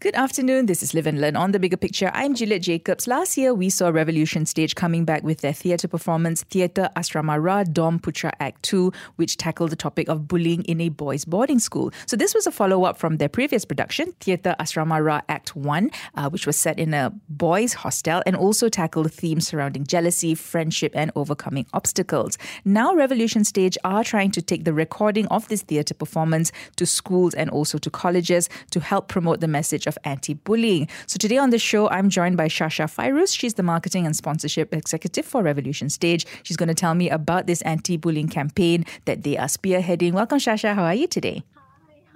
Good afternoon. This is Live and Learn on the bigger picture. I'm Juliet Jacobs. Last year, we saw Revolution Stage coming back with their theatre performance, Theatre Asrama Ra Dorm Putra Act 2, which tackled the topic of bullying in a boys' boarding school. So, this was a follow up from their previous production, Theatre Asrama Ra Act 1, uh, which was set in a boys' hostel and also tackled themes surrounding jealousy, friendship, and overcoming obstacles. Now, Revolution Stage are trying to take the recording of this theatre performance to schools and also to colleges to help promote the message of anti bullying. So today on the show, I'm joined by Shasha Fairus. She's the marketing and sponsorship executive for Revolution Stage. She's going to tell me about this anti bullying campaign that they are spearheading. Welcome, Shasha. How are you today?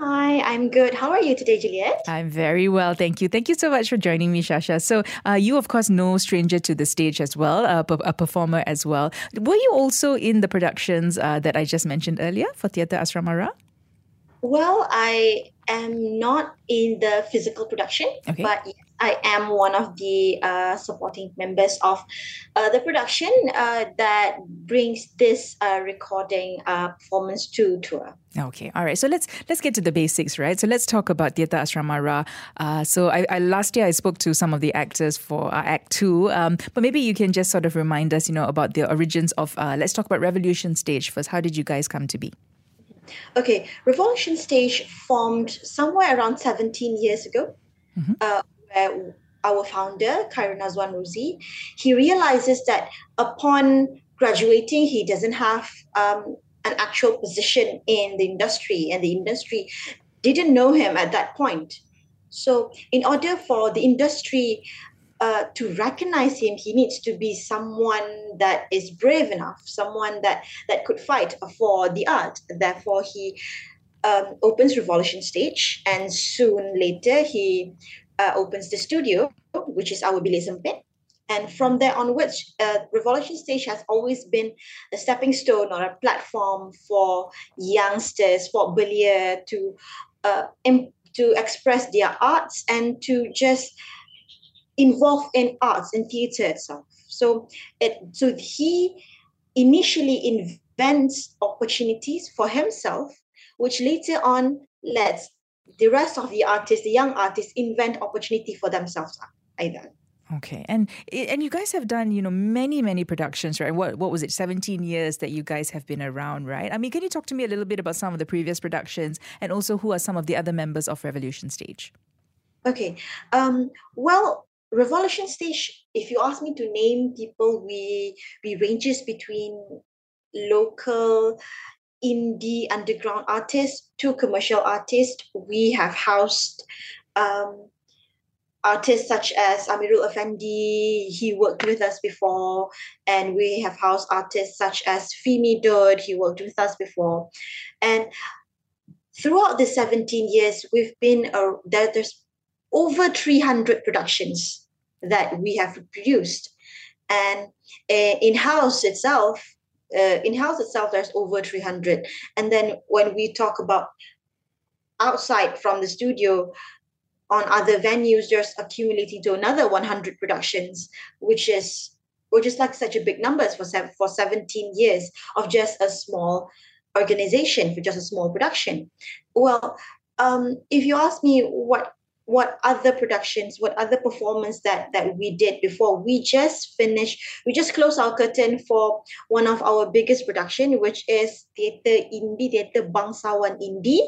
Hi, I'm good. How are you today, Juliet? I'm very well, thank you. Thank you so much for joining me, Shasha. So, uh, you, of course, no stranger to the stage as well, uh, a performer as well. Were you also in the productions uh, that I just mentioned earlier for Theatre Asrama Ra? Well, I am not in the physical production, okay. but I am one of the uh, supporting members of uh, the production uh, that brings this uh, recording uh, performance to tour. Okay, all right. So let's let's get to the basics, right? So let's talk about Theatre Asrama Ra. Uh, so I, I, last year I spoke to some of the actors for Act Two, um, but maybe you can just sort of remind us, you know, about the origins of. let's talk about Revolution Stage first. How did you guys come to be? Okay, Revolution Stage formed somewhere around 17 years ago, mm-hmm. uh, where our founder, Khairunazwan Rodzy, he realizes that upon graduating, he doesn't have um, an actual position in the industry, and the industry didn't know him at that point. So, in order for the industry uh, to recognize him, he needs to be someone that is brave enough, someone that that could fight for the art. Therefore, he um, opens Revolution Stage, and soon later he uh, opens the studio, which is our Sempit. And from there onwards, uh, Revolution Stage has always been a stepping stone or a platform for youngsters, for belia to uh, to express their arts and to just involved in arts and theater itself. So it so he initially invents opportunities for himself, which later on lets the rest of the artists, the young artists, invent opportunity for themselves either. Okay, and and you guys have done you know many many productions, right? What what was it? Seventeen years that you guys have been around, right? I mean, can you talk to me a little bit about some of the previous productions, and also who are some of the other members of Revolution Stage? Okay, um, well, revolution stage if you ask me to name people we we ranges between local indie underground artists to commercial artists. We have housed um, artists such as Amerul Affendi, he worked with us before, and we have housed artists such as Fimie Don, he worked with us before. And throughout the 17 years, we've been, uh, there, there's over 300 productions that we have produced. And uh, in house itself, uh, in house itself, there's over 300. And then when we talk about outside from the studio, on other venues, there's accumulating to another 100 productions, which is which is like such a big numbers for seven, for 17 years of just a small organization for just a small production. Well, um, if you ask me what what other productions, what other performance that that we did before. We just finished, we just closed our curtain for one of our biggest production, which is theater indie, theater Bangsawan Indie,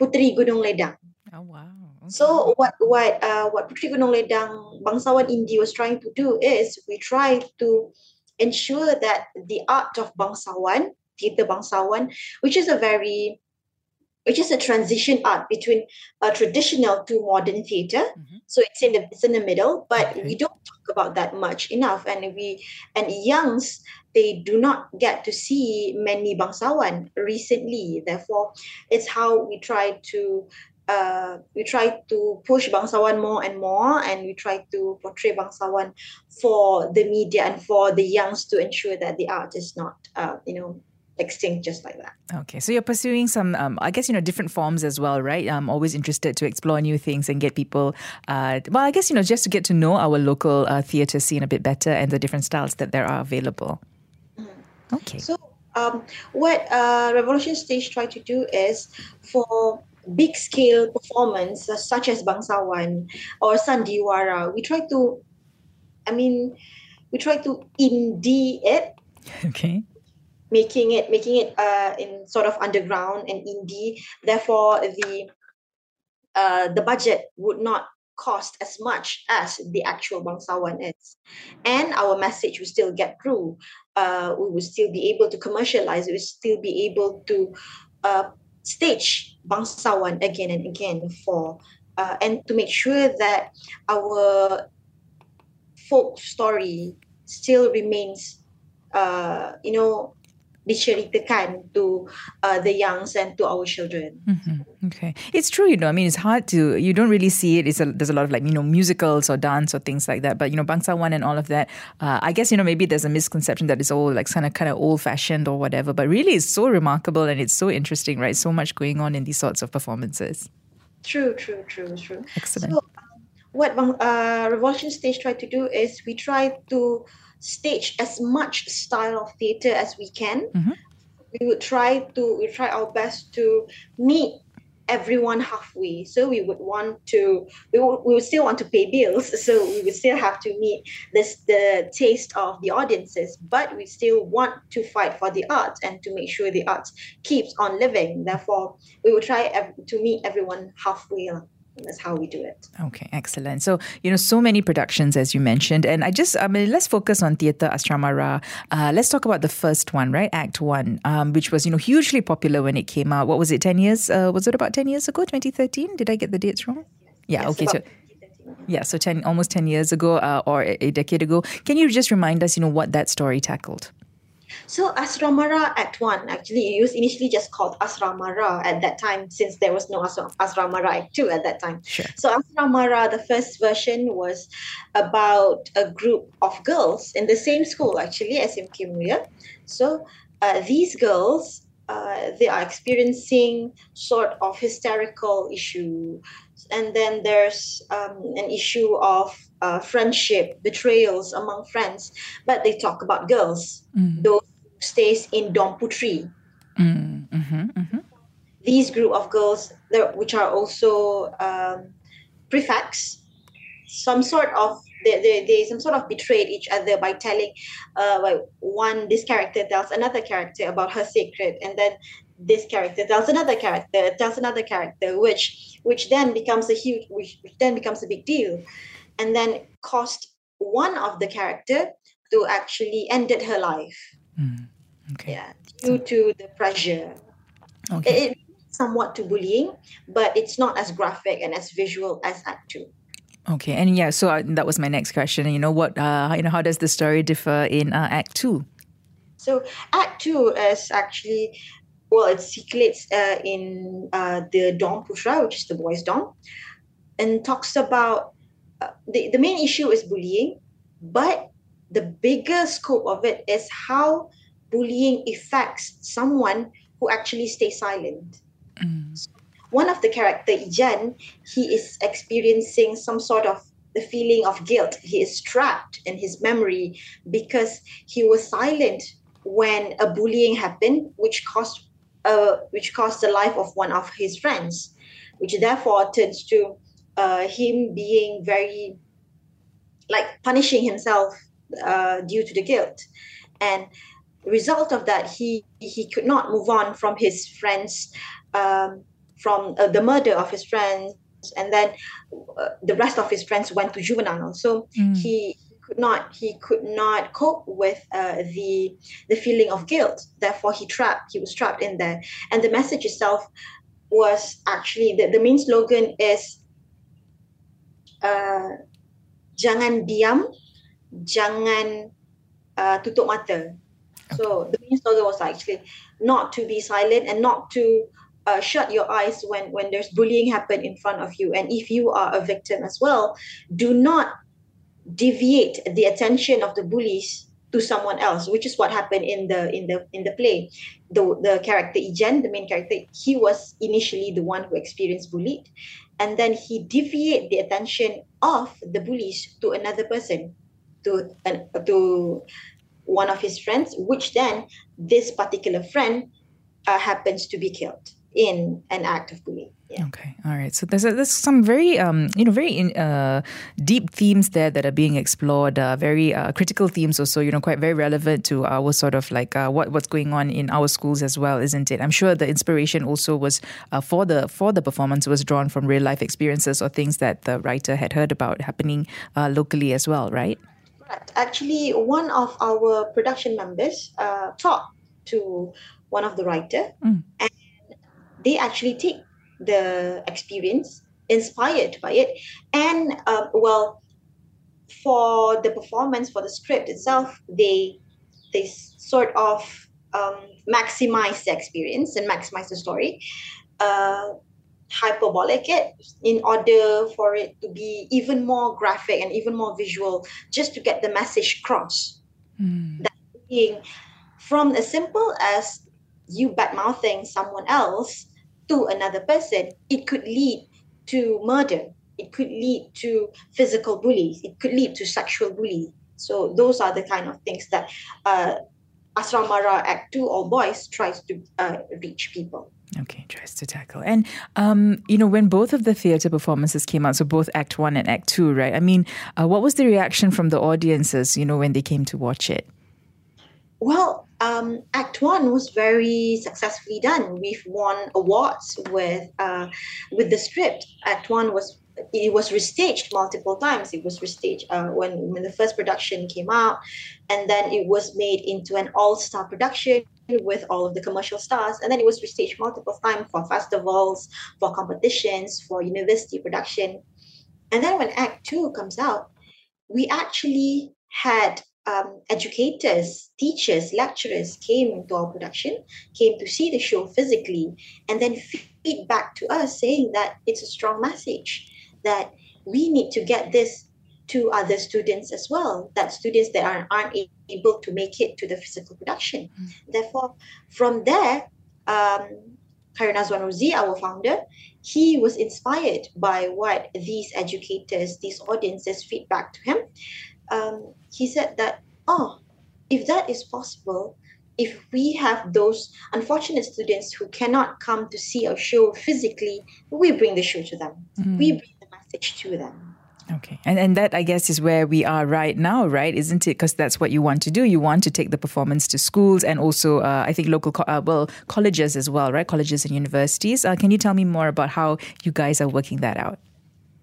Putri Gunung Ledang. Oh wow. Okay. So what what uh, what Putri Gunung Ledang Bangsawan Indie was trying to do is we try to ensure that the art of Bangsawan, theater Bangsawan, which is a very which is a transition art between a traditional to modern theater. Mm-hmm. So it's in the it's in the middle, but okay. we don't talk about that much enough. And we and youngs they do not get to see many bangsawan recently. Therefore, it's how we try to uh, we try to push bangsawan more and more, and we try to portray bangsawan for the media and for the youngs to ensure that the art is not, uh, you know, extinct just like that. Okay, so you're pursuing some, um, I guess you know, different forms as well, right? I'm always interested to explore new things and get people. Uh, well, I guess you know, just to get to know our local uh, theatre scene a bit better and the different styles that there are available. Mm-hmm. Okay. So um, what uh, Revolution Stage try to do is for big scale performance uh, such as Bangsawan or Sandiwara, we try to, I mean, we try to indie it. Okay. Making it, making it uh, in sort of underground and indie. Therefore, the uh, the budget would not cost as much as the actual bangsawan is and our message will still get through uh, we will still be able to commercialize we will still be able to uh, stage bangsawan again and again for uh, and to make sure that our folk story still remains uh, you know diceritakan to uh, the youngs and to our children. Mm-hmm. Okay, it's true. You know, I mean, it's hard to you don't really see it. It's a, there's a lot of like you know musicals or dance or things like that. But you know, bangsawan and all of that. Uh, I guess you know maybe there's a misconception that it's all like kind of kind of old fashioned or whatever. But really, it's so remarkable and it's so interesting, right? So much going on in these sorts of performances. True, true, true, true. Excellent. So, what uh, Revolution Stage tried to do is we try to stage as much style of theatre as we can. Mm-hmm. We would try to we try our best to meet everyone halfway. So we would want to we would, we would still want to pay bills. So we would still have to meet this the taste of the audiences, but we still want to fight for the arts and to make sure the arts keeps on living. Therefore, we will try to meet everyone halfway that's how we do it. Okay, excellent. So, you know, so many productions, as you mentioned. And I just, I mean, let's focus on Theatre Asrama Ra. Uh, let's talk about the first one, right? Act one, um, which was, you know, hugely popular when it came out. What was it, 10 years? Uh, was it about 10 years ago, 2013? Did I get the dates wrong? Yeah, yes, okay. So, yeah, so 10, almost 10 years ago uh, or a, a decade ago. Can you just remind us, you know, what that story tackled? So Asrama Ra Act 1, actually, it was initially just called Asramara at that time, since there was no Asrama Ra Act 2 at that time. Sure. So Asramara, the first version was about a group of girls in the same school, actually, SMK Mulia. So uh, these girls, uh, they are experiencing sort of hysterical issue. And then there's um, an issue of uh, friendship, betrayals among friends, but they talk about girls, mm. those stays in Dorm Putri. Mm. Mm-hmm, mm-hmm. These group of girls, which are also um, prefects, some sort of they, they, they some sort of betrayed each other by telling uh, like one this character tells another character about her secret and then this character tells another character tells another character which which then becomes a huge which, which then becomes a big deal and then cost one of the character to actually ended her life. Mm, okay. Yeah, due to the pressure. Okay. It, somewhat to bullying, but it's not as graphic and as visual as Act Two. Okay, and yeah, so uh, that was my next question. You know what? Uh, you know, how does the story differ in uh, Act Two? So Act Two is actually well, it circulates uh, in uh, the Dorm Putra, which is the boys' dom, and talks about uh, the, the main issue is bullying, but the bigger scope of it is how bullying affects someone who actually stays silent. Mm. So one of the character, Ijan, he is experiencing some sort of the feeling of guilt. He is trapped in his memory because he was silent when a bullying happened, which caused uh, which caused the life of one of his friends, which therefore turns to uh, him being very like punishing himself uh, due to the guilt. And result of that he he could not move on from his friends um, from uh, the murder of his friends. And then uh, the rest of his friends went to juvenile. So mm. he could not he could not cope with uh, the the feeling of guilt. Therefore he trapped he was trapped in there. And the message itself was actually the, the main slogan is uh, jangan diam, jangan uh, tutup mata. So the main slogan was actually not to be silent and not to uh, shut your eyes when when there's bullying happen in front of you. And if you are a victim as well, do not deviate the attention of the bullies to someone else, which is what happened in the in the in the play. The the character Ijen, the main character, he was initially the one who experienced bullied, and then he deviate the attention of the bullies to another person to uh, to one of his friends, which then this particular friend uh, happens to be killed in an act of bullying. Yeah. Okay, all right. So there's a, there's some very um, you know very in, uh, deep themes there that are being explored. Uh, very uh, critical themes also. You know, quite very relevant to our sort of like uh, what what's going on in our schools as well, isn't it? I'm sure the inspiration also was uh, for the for the performance was drawn from real life experiences or things that the writer had heard about happening uh, locally as well, right? Actually, one of our production members talked to one of the writer, mm. and they actually take the experience, inspired by it, and um, well, for the performance for the script itself, they they sort of um, maximize the experience and maximize the story. Uh, hyperbolic it in order for it to be even more graphic and even more visual just to get the message across mm. that being from as simple as you bad mouthing someone else to another person, it could lead to murder. It could lead to physical bullies. It could lead to sexual bullying. So those are the kind of things that uh, Asramara Act 2 All Boys tries to uh, reach people. Okay, tries to tackle. And, um, you know, when both of the theatre performances came out, so both Act 1 and Act 2, right? I mean, uh, what was the reaction from the audiences, you know, when they came to watch it? Well, um, Act One was very successfully done. We've won awards with uh, with the script. Act One was it was restaged multiple times. It was restaged uh, when when the first production came out, and then it was made into an all star production with all of the commercial stars, and then it was restaged multiple times for festivals, for competitions, for university production, and then when Act Two comes out, we actually had um, educators, teachers, lecturers came to our production, came to see the show physically, and then feedback to us saying that it's a strong message that we need to get this to other students as well, that students that are, aren't able to make it to the physical production. Mm. Therefore, from there, um, Khairunazwan Rodzy, our founder, he was inspired by what these educators, these audiences feedback to him um, he said that, oh, if that is possible, if we have those unfortunate students who cannot come to see our show physically, we bring the show to them. Mm. We bring the message to them. Okay. And and that I guess is where we are right now, right? Isn't it? Because that's what you want to do. You want to take the performance to schools and also uh, I think local co- uh, well colleges as well, right? Colleges and universities. Uh, can you tell me more about how you guys are working that out?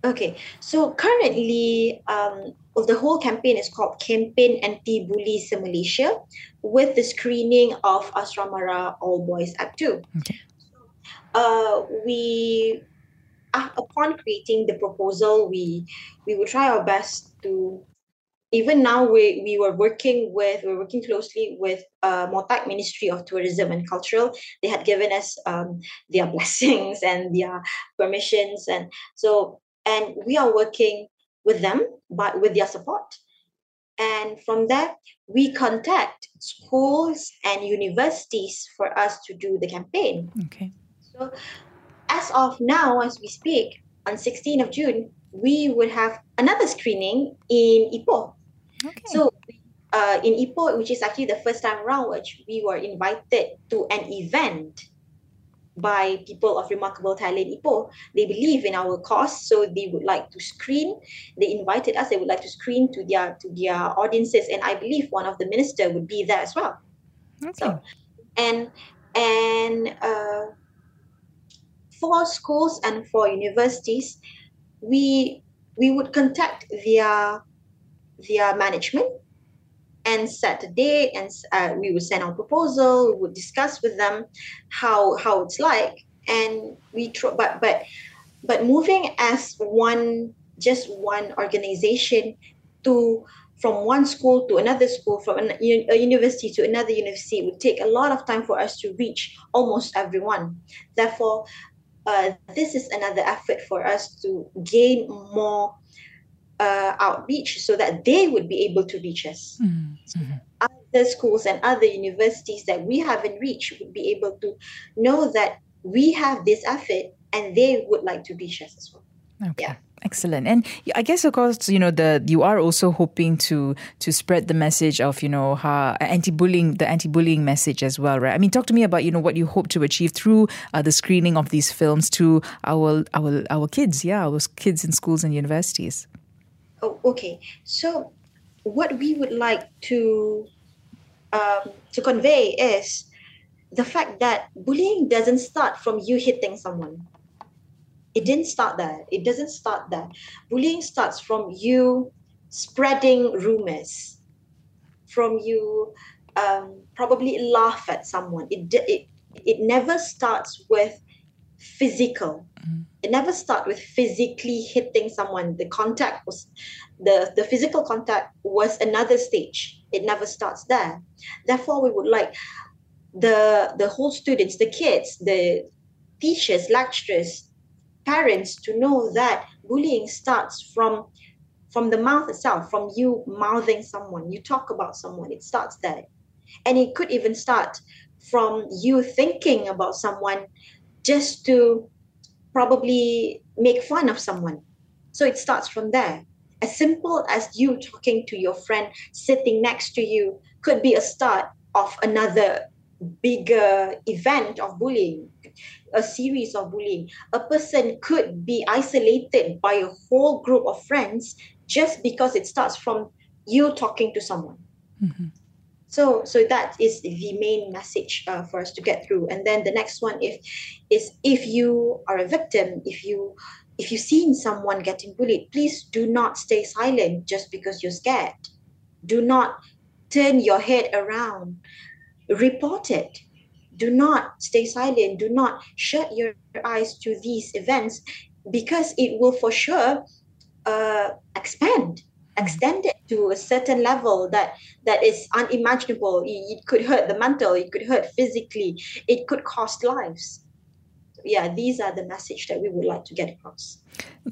Okay. So currently um, the whole campaign is called Campaign Anti-Bully Malaysia with the screening of Asramara All Boys Act 2. Okay. Uh, we, uh, upon creating the proposal, we we will try our best to even now we, we were working with we're working closely with uh, MOTAC Ministry of Tourism and Cultural. They had given us um, their blessings and their permissions, and so and we are working with them, but with their support. And from there, we contact schools and universities for us to do the campaign. Okay. So, as of now, as we speak, on 16th of June, we would have another screening in Ipoh. Okay. So, uh, in Ipoh, which is actually the first time around, which we were invited to an event by people of remarkable talent Ipoh. They believe in our cause, so they would like to screen. They invited us. They would like to screen to their to their audiences, and I believe one of the minister would be there as well. Okay. So, and and uh, for schools and for universities, we we would contact their their management and set a date and uh, we would send our proposal we would discuss with them how how it's like and we tr- but but but moving as one just one organization to from one school to another school from an, a university to another university would take a lot of time for us to reach almost everyone. Therefore uh, this is another effort for us to gain more uh, outreach so that they would be able to reach us. Mm-hmm. other schools and other universities that we haven't reached would be able to know that we have this effort and they would like to reach us as well. Okay. Yeah. Excellent. And I guess, of course, you know, the you are also hoping to to spread the message of, you know, how anti-bullying, the anti-bullying message as well, right? I mean, talk to me about, you know, what you hope to achieve through uh, the screening of these films to our our our kids, yeah, our kids in schools and universities. Oh, okay. So, what we would like to um, to convey is the fact that bullying doesn't start from you hitting someone it didn't start there. It doesn't start there. Bullying starts from you spreading rumors, from you um, probably laugh at someone. It, it, it never starts with physical. Mm-hmm. It never starts with physically hitting someone. The contact was the, the physical contact was another stage. It never starts there. Therefore, we would like the the whole students, the kids, the teachers, lecturers, parents to know that bullying starts from from the mouth itself from you mouthing someone. You talk about someone it starts there. And it could even start from you thinking about someone just to probably make fun of someone. So it starts from there. As simple as you talking to your friend sitting next to you could be a start of another bigger event of bullying a series of bullying. A person could be isolated by a whole group of friends just because it starts from you talking to someone. Mm-hmm. So, so that is the main message uh, for us to get through. And then the next one, if is if you are a victim, if you if you've seen someone getting bullied, please do not stay silent just because you're scared. Do not turn your head around. Report it. Do not stay silent. Do not shut your eyes to these events because it will for sure uh, expand extend it to a certain level that that is unimaginable. It, it could hurt the mental. It could hurt physically. It could cost lives yeah these are the message that we would like to get across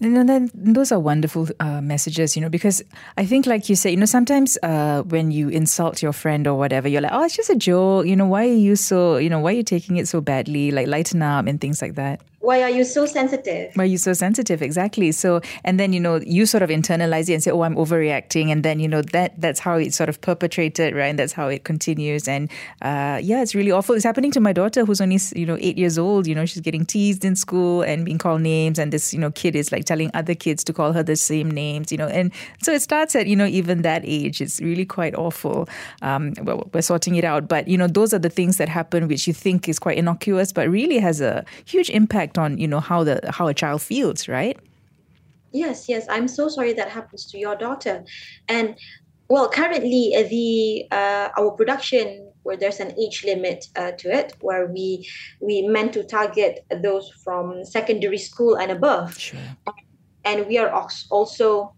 and then those are wonderful uh, messages, you know, because I think, like you say, you know, sometimes uh, when you insult your friend or whatever, you're like, oh, it's just a joke. You know, why are you so, you know, why are you taking it so badly? Like, lighten up and things like that why are you so sensitive? Why are you so sensitive? Exactly. So and then you know you sort of internalize it and say oh i'm overreacting. And then you know that that's how it's sort of perpetrated right? And that's how it continues. And uh, yeah it's really awful. It's happening to my daughter who's only you know eight years old. You know she's getting teased in school and being called names. And this you know kid is like telling other kids to call her the same names you know. And so it starts at you know even that age. It's really quite awful. Um, well, we're sorting it out. But you know those are the things that happen which you think is quite innocuous but really has a huge impact impact on you know how the how a child feels right? Yes yes. I'm so sorry that happens to your daughter. And well currently uh, the uh, our production where there's an age limit uh, to it where we we meant to target those from secondary school and above. Sure. and we are also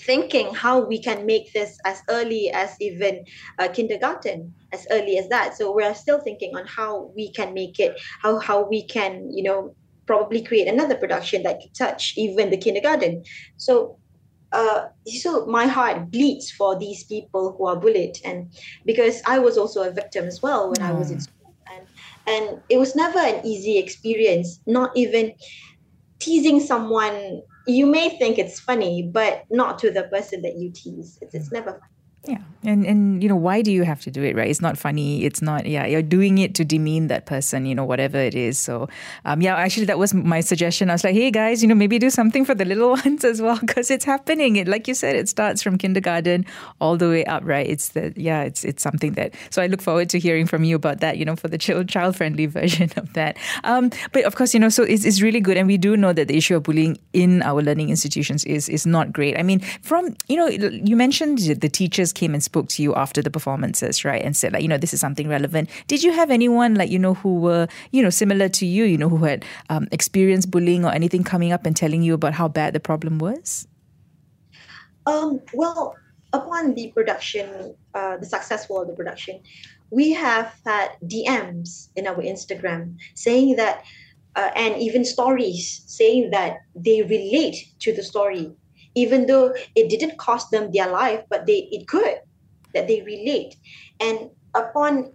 thinking how we can make this as early as even uh, kindergarten as early as that so we're still thinking on how we can make it how how we can you know probably create another production that could touch even the kindergarten so uh, so my heart bleeds for these people who are bullied and because i was also a victim as well when mm. i was in mm. school and and it was never an easy experience not even teasing someone you may think it's funny, but not to the person that you tease. It's, it's never funny. Yeah. And and you know, why do you have to do it, right? It's not funny. It's not yeah, you're doing it to demean that person, you know, whatever it is. So um yeah, actually that was my suggestion. I was like, hey guys, you know, maybe do something for the little ones as well, because it's happening. It like you said, it starts from kindergarten all the way up, right? It's the yeah, it's it's something that so I look forward to hearing from you about that, you know, for the child child friendly version of that. Um but of course, you know, so it's it's really good and we do know that the issue of bullying in our learning institutions is is not great. I mean, from you know, you mentioned the teachers came and spoke to you after the performances, right? And said, like, you know, this is something relevant. Did you have anyone, like, you know, who were, you know, similar to you, you know, who had um, experienced bullying or anything coming up and telling you about how bad the problem was? Um, well, upon the production, uh, the successful of the production, we have had DMs in our Instagram saying that, uh, and even stories saying that they relate to the story even though it didn't cost them their life, but they it could, that they relate. And upon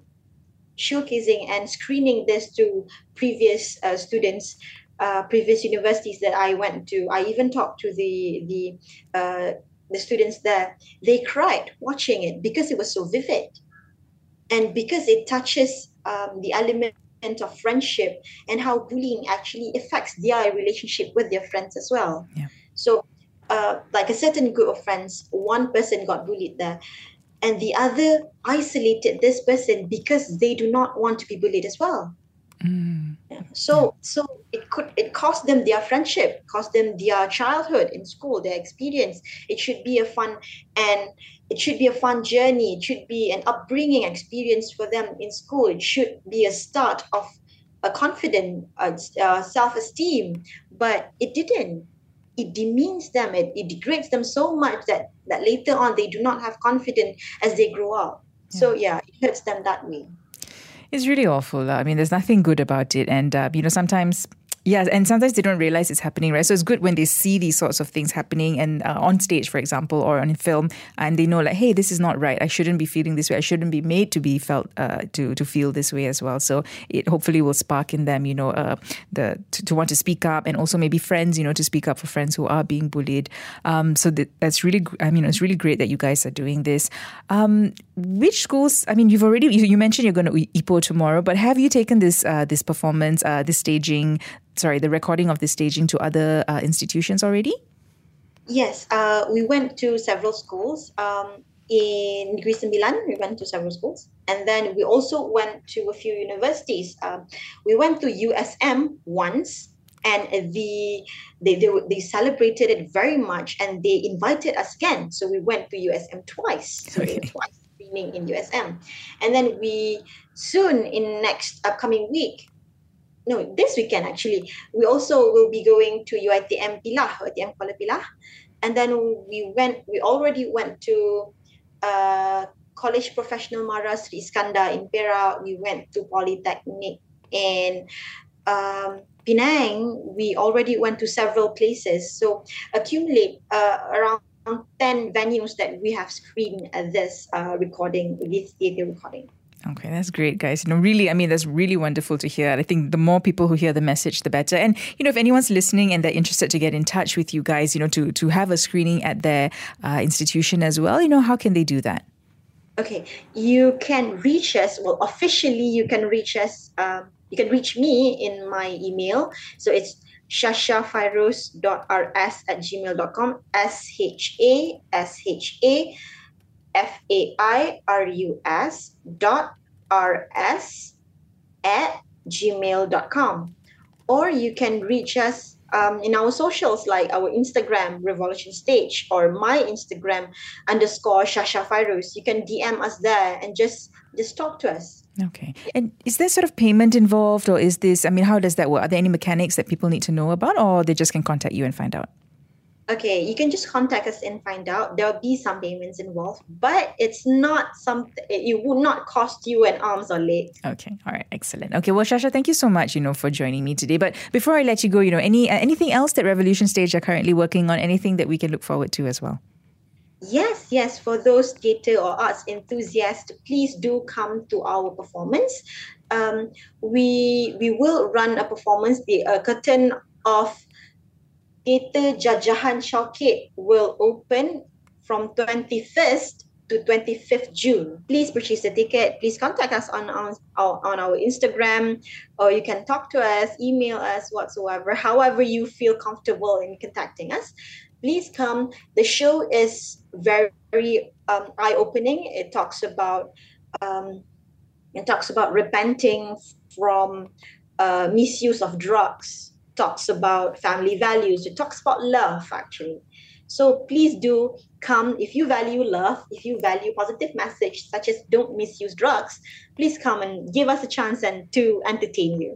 showcasing and screening this to previous uh, students, uh, previous universities that I went to, I even talked to the the uh, the students there. They cried watching it because it was so vivid, and because it touches um, the element of friendship and how bullying actually affects their relationship with their friends as well. Yeah. So, uh, like a certain group of friends, one person got bullied there, and the other isolated this person because they do not want to be bullied as well. Mm. So, so it could it cost them their friendship, cost them their childhood in school, their experience. It should be a fun and it should be a fun journey. It should be an upbringing experience for them in school. It should be a start of a confident uh, uh, self-esteem, but it didn't. It demeans them. It, it degrades them so much that that later on they do not have confidence as they grow up. Yeah. So yeah, it hurts them that way. It's really awful. I mean, there's nothing good about it, and uh, you know sometimes yeah, and sometimes they don't realize it's happening, right? So it's good when they see these sorts of things happening and uh, on stage, for example, or on film, and they know like, hey, this is not right. I shouldn't be feeling this way. I shouldn't be made to be felt uh, to to feel this way as well. So it hopefully will spark in them, you know, uh, the to, to, want to speak up, and also maybe friends, you know, to speak up for friends who are being bullied. Um, so that, that's really, I mean, it's really great that you guys are doing this. Um, which schools? I mean, you've already you, you, mentioned you're going to Ipoh tomorrow, but have you taken this uh, this performance, uh, this staging? Sorry, the recording of the staging to other uh, institutions already? Yes, uh, we went to several schools. Um, in Negeri Sembilan, we went to several schools. And then we also went to a few universities. Um, we went to USM once, and the they, they, they celebrated it very much, and they invited us again. So we went to USM twice. So okay. twice in USM. And then we soon, in next upcoming week, no, this weekend actually, we also will be going to UITM Pilah, UITM Kuala Pilah. And then we went, we already went to uh, College Professional Mara Sri Iskandar in Perak. We went to Polytechnic in um, Penang. We already went to several places. So accumulate uh, around 10 venues that we have screened this uh, recording, this theatre recording. Okay, that's great, guys. You know, really, I mean, that's really wonderful to hear. I think the more people who hear the message, the better. And you know, if anyone's listening and they're interested to get in touch with you guys, you know, to to have a screening at their uh, institution as well, you know, how can they do that? Okay, you can reach us. Well, officially, you can reach us. Um, you can reach me in my email. So it's shashafairus.rs at gmail.com. S H A S H A F A I R U S dot R S at gmail.com. Or you can reach us um, in our socials like our Instagram Revolution Stage or my Instagram underscore Shasha Fairus. You can DM us there and just just talk to us. Okay. And is there sort of payment involved or is this I mean how does that work? Are there any mechanics that people need to know about or they just can contact you and find out? Okay, you can just contact us and find out. There'll be some payments involved, but it's not something, it would not cost you an arms or leg. Okay, all right, excellent. Okay, well, Shasha, thank you so much, you know, for joining me today. But before I let you go, you know, any uh, anything else that Revolution Stage are currently working on, anything that we can look forward to as well? Yes, yes. For those theatre or arts enthusiasts, please do come to our performance. Um, we we will run a performance, the uh, curtain of Theatre Jajahan Shauket will open from 21st to 25th June. Please purchase the ticket. Please contact us on, on, on our Instagram or you can talk to us, email us, whatsoever, however you feel comfortable in contacting us. Please come. The show is very, very um, eye opening. It talks about um, it talks about repenting from uh, misuse of drugs talks about family values, it talks about love actually. So please do come if you value love, if you value positive message such as don't misuse drugs, please come and give us a chance and to entertain you.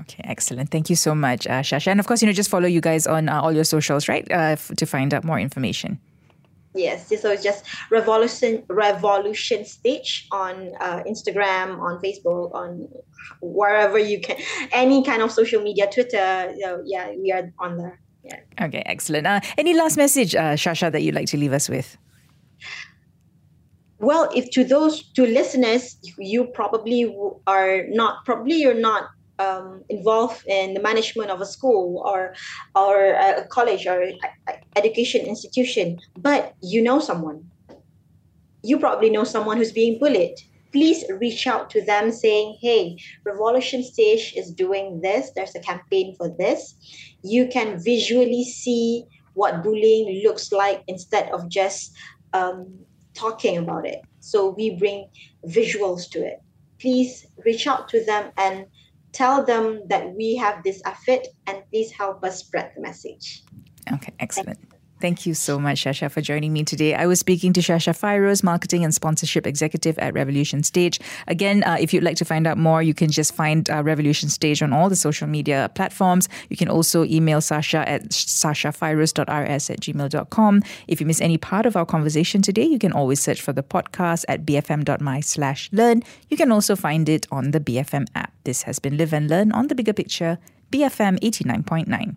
Okay, excellent. Thank you so much, uh, Shasha. And of course, you know, just follow you guys on uh, all your socials, right, uh, f- to find out more information. Yes, so it's just revolution revolution stage on uh, Instagram, on Facebook, on wherever you can, any kind of social media, Twitter. You know, yeah, we are on there. Yeah. Okay, excellent. Uh, any last message, uh, Shasha, that you'd like to leave us with? Well, if to those to listeners, you probably are not probably you're not um, involved in the management of a school or or a college or education institution, but you know someone. You probably know someone who's being bullied. Please reach out to them saying, hey, Revolution Stage is doing this. There's a campaign for this. You can visually see what bullying looks like instead of just um, talking about it. So we bring visuals to it. Please reach out to them and tell them that we have this effort and please help us spread the message. Okay, excellent. Thank you so much, Shasha, for joining me today. I was speaking to Shasha Fairus, Marketing and Sponsorship Executive at Revolution Stage. Again, uh, if you'd like to find out more, you can just find uh, Revolution Stage on all the social media platforms. You can also email Sasha at sashafiros.rs at gmail.com. If you miss any part of our conversation today, you can always search for the podcast at bfm.my slash learn. You can also find it on the BFM app. This has been Live and Learn on the Bigger Picture, BFM 89.9.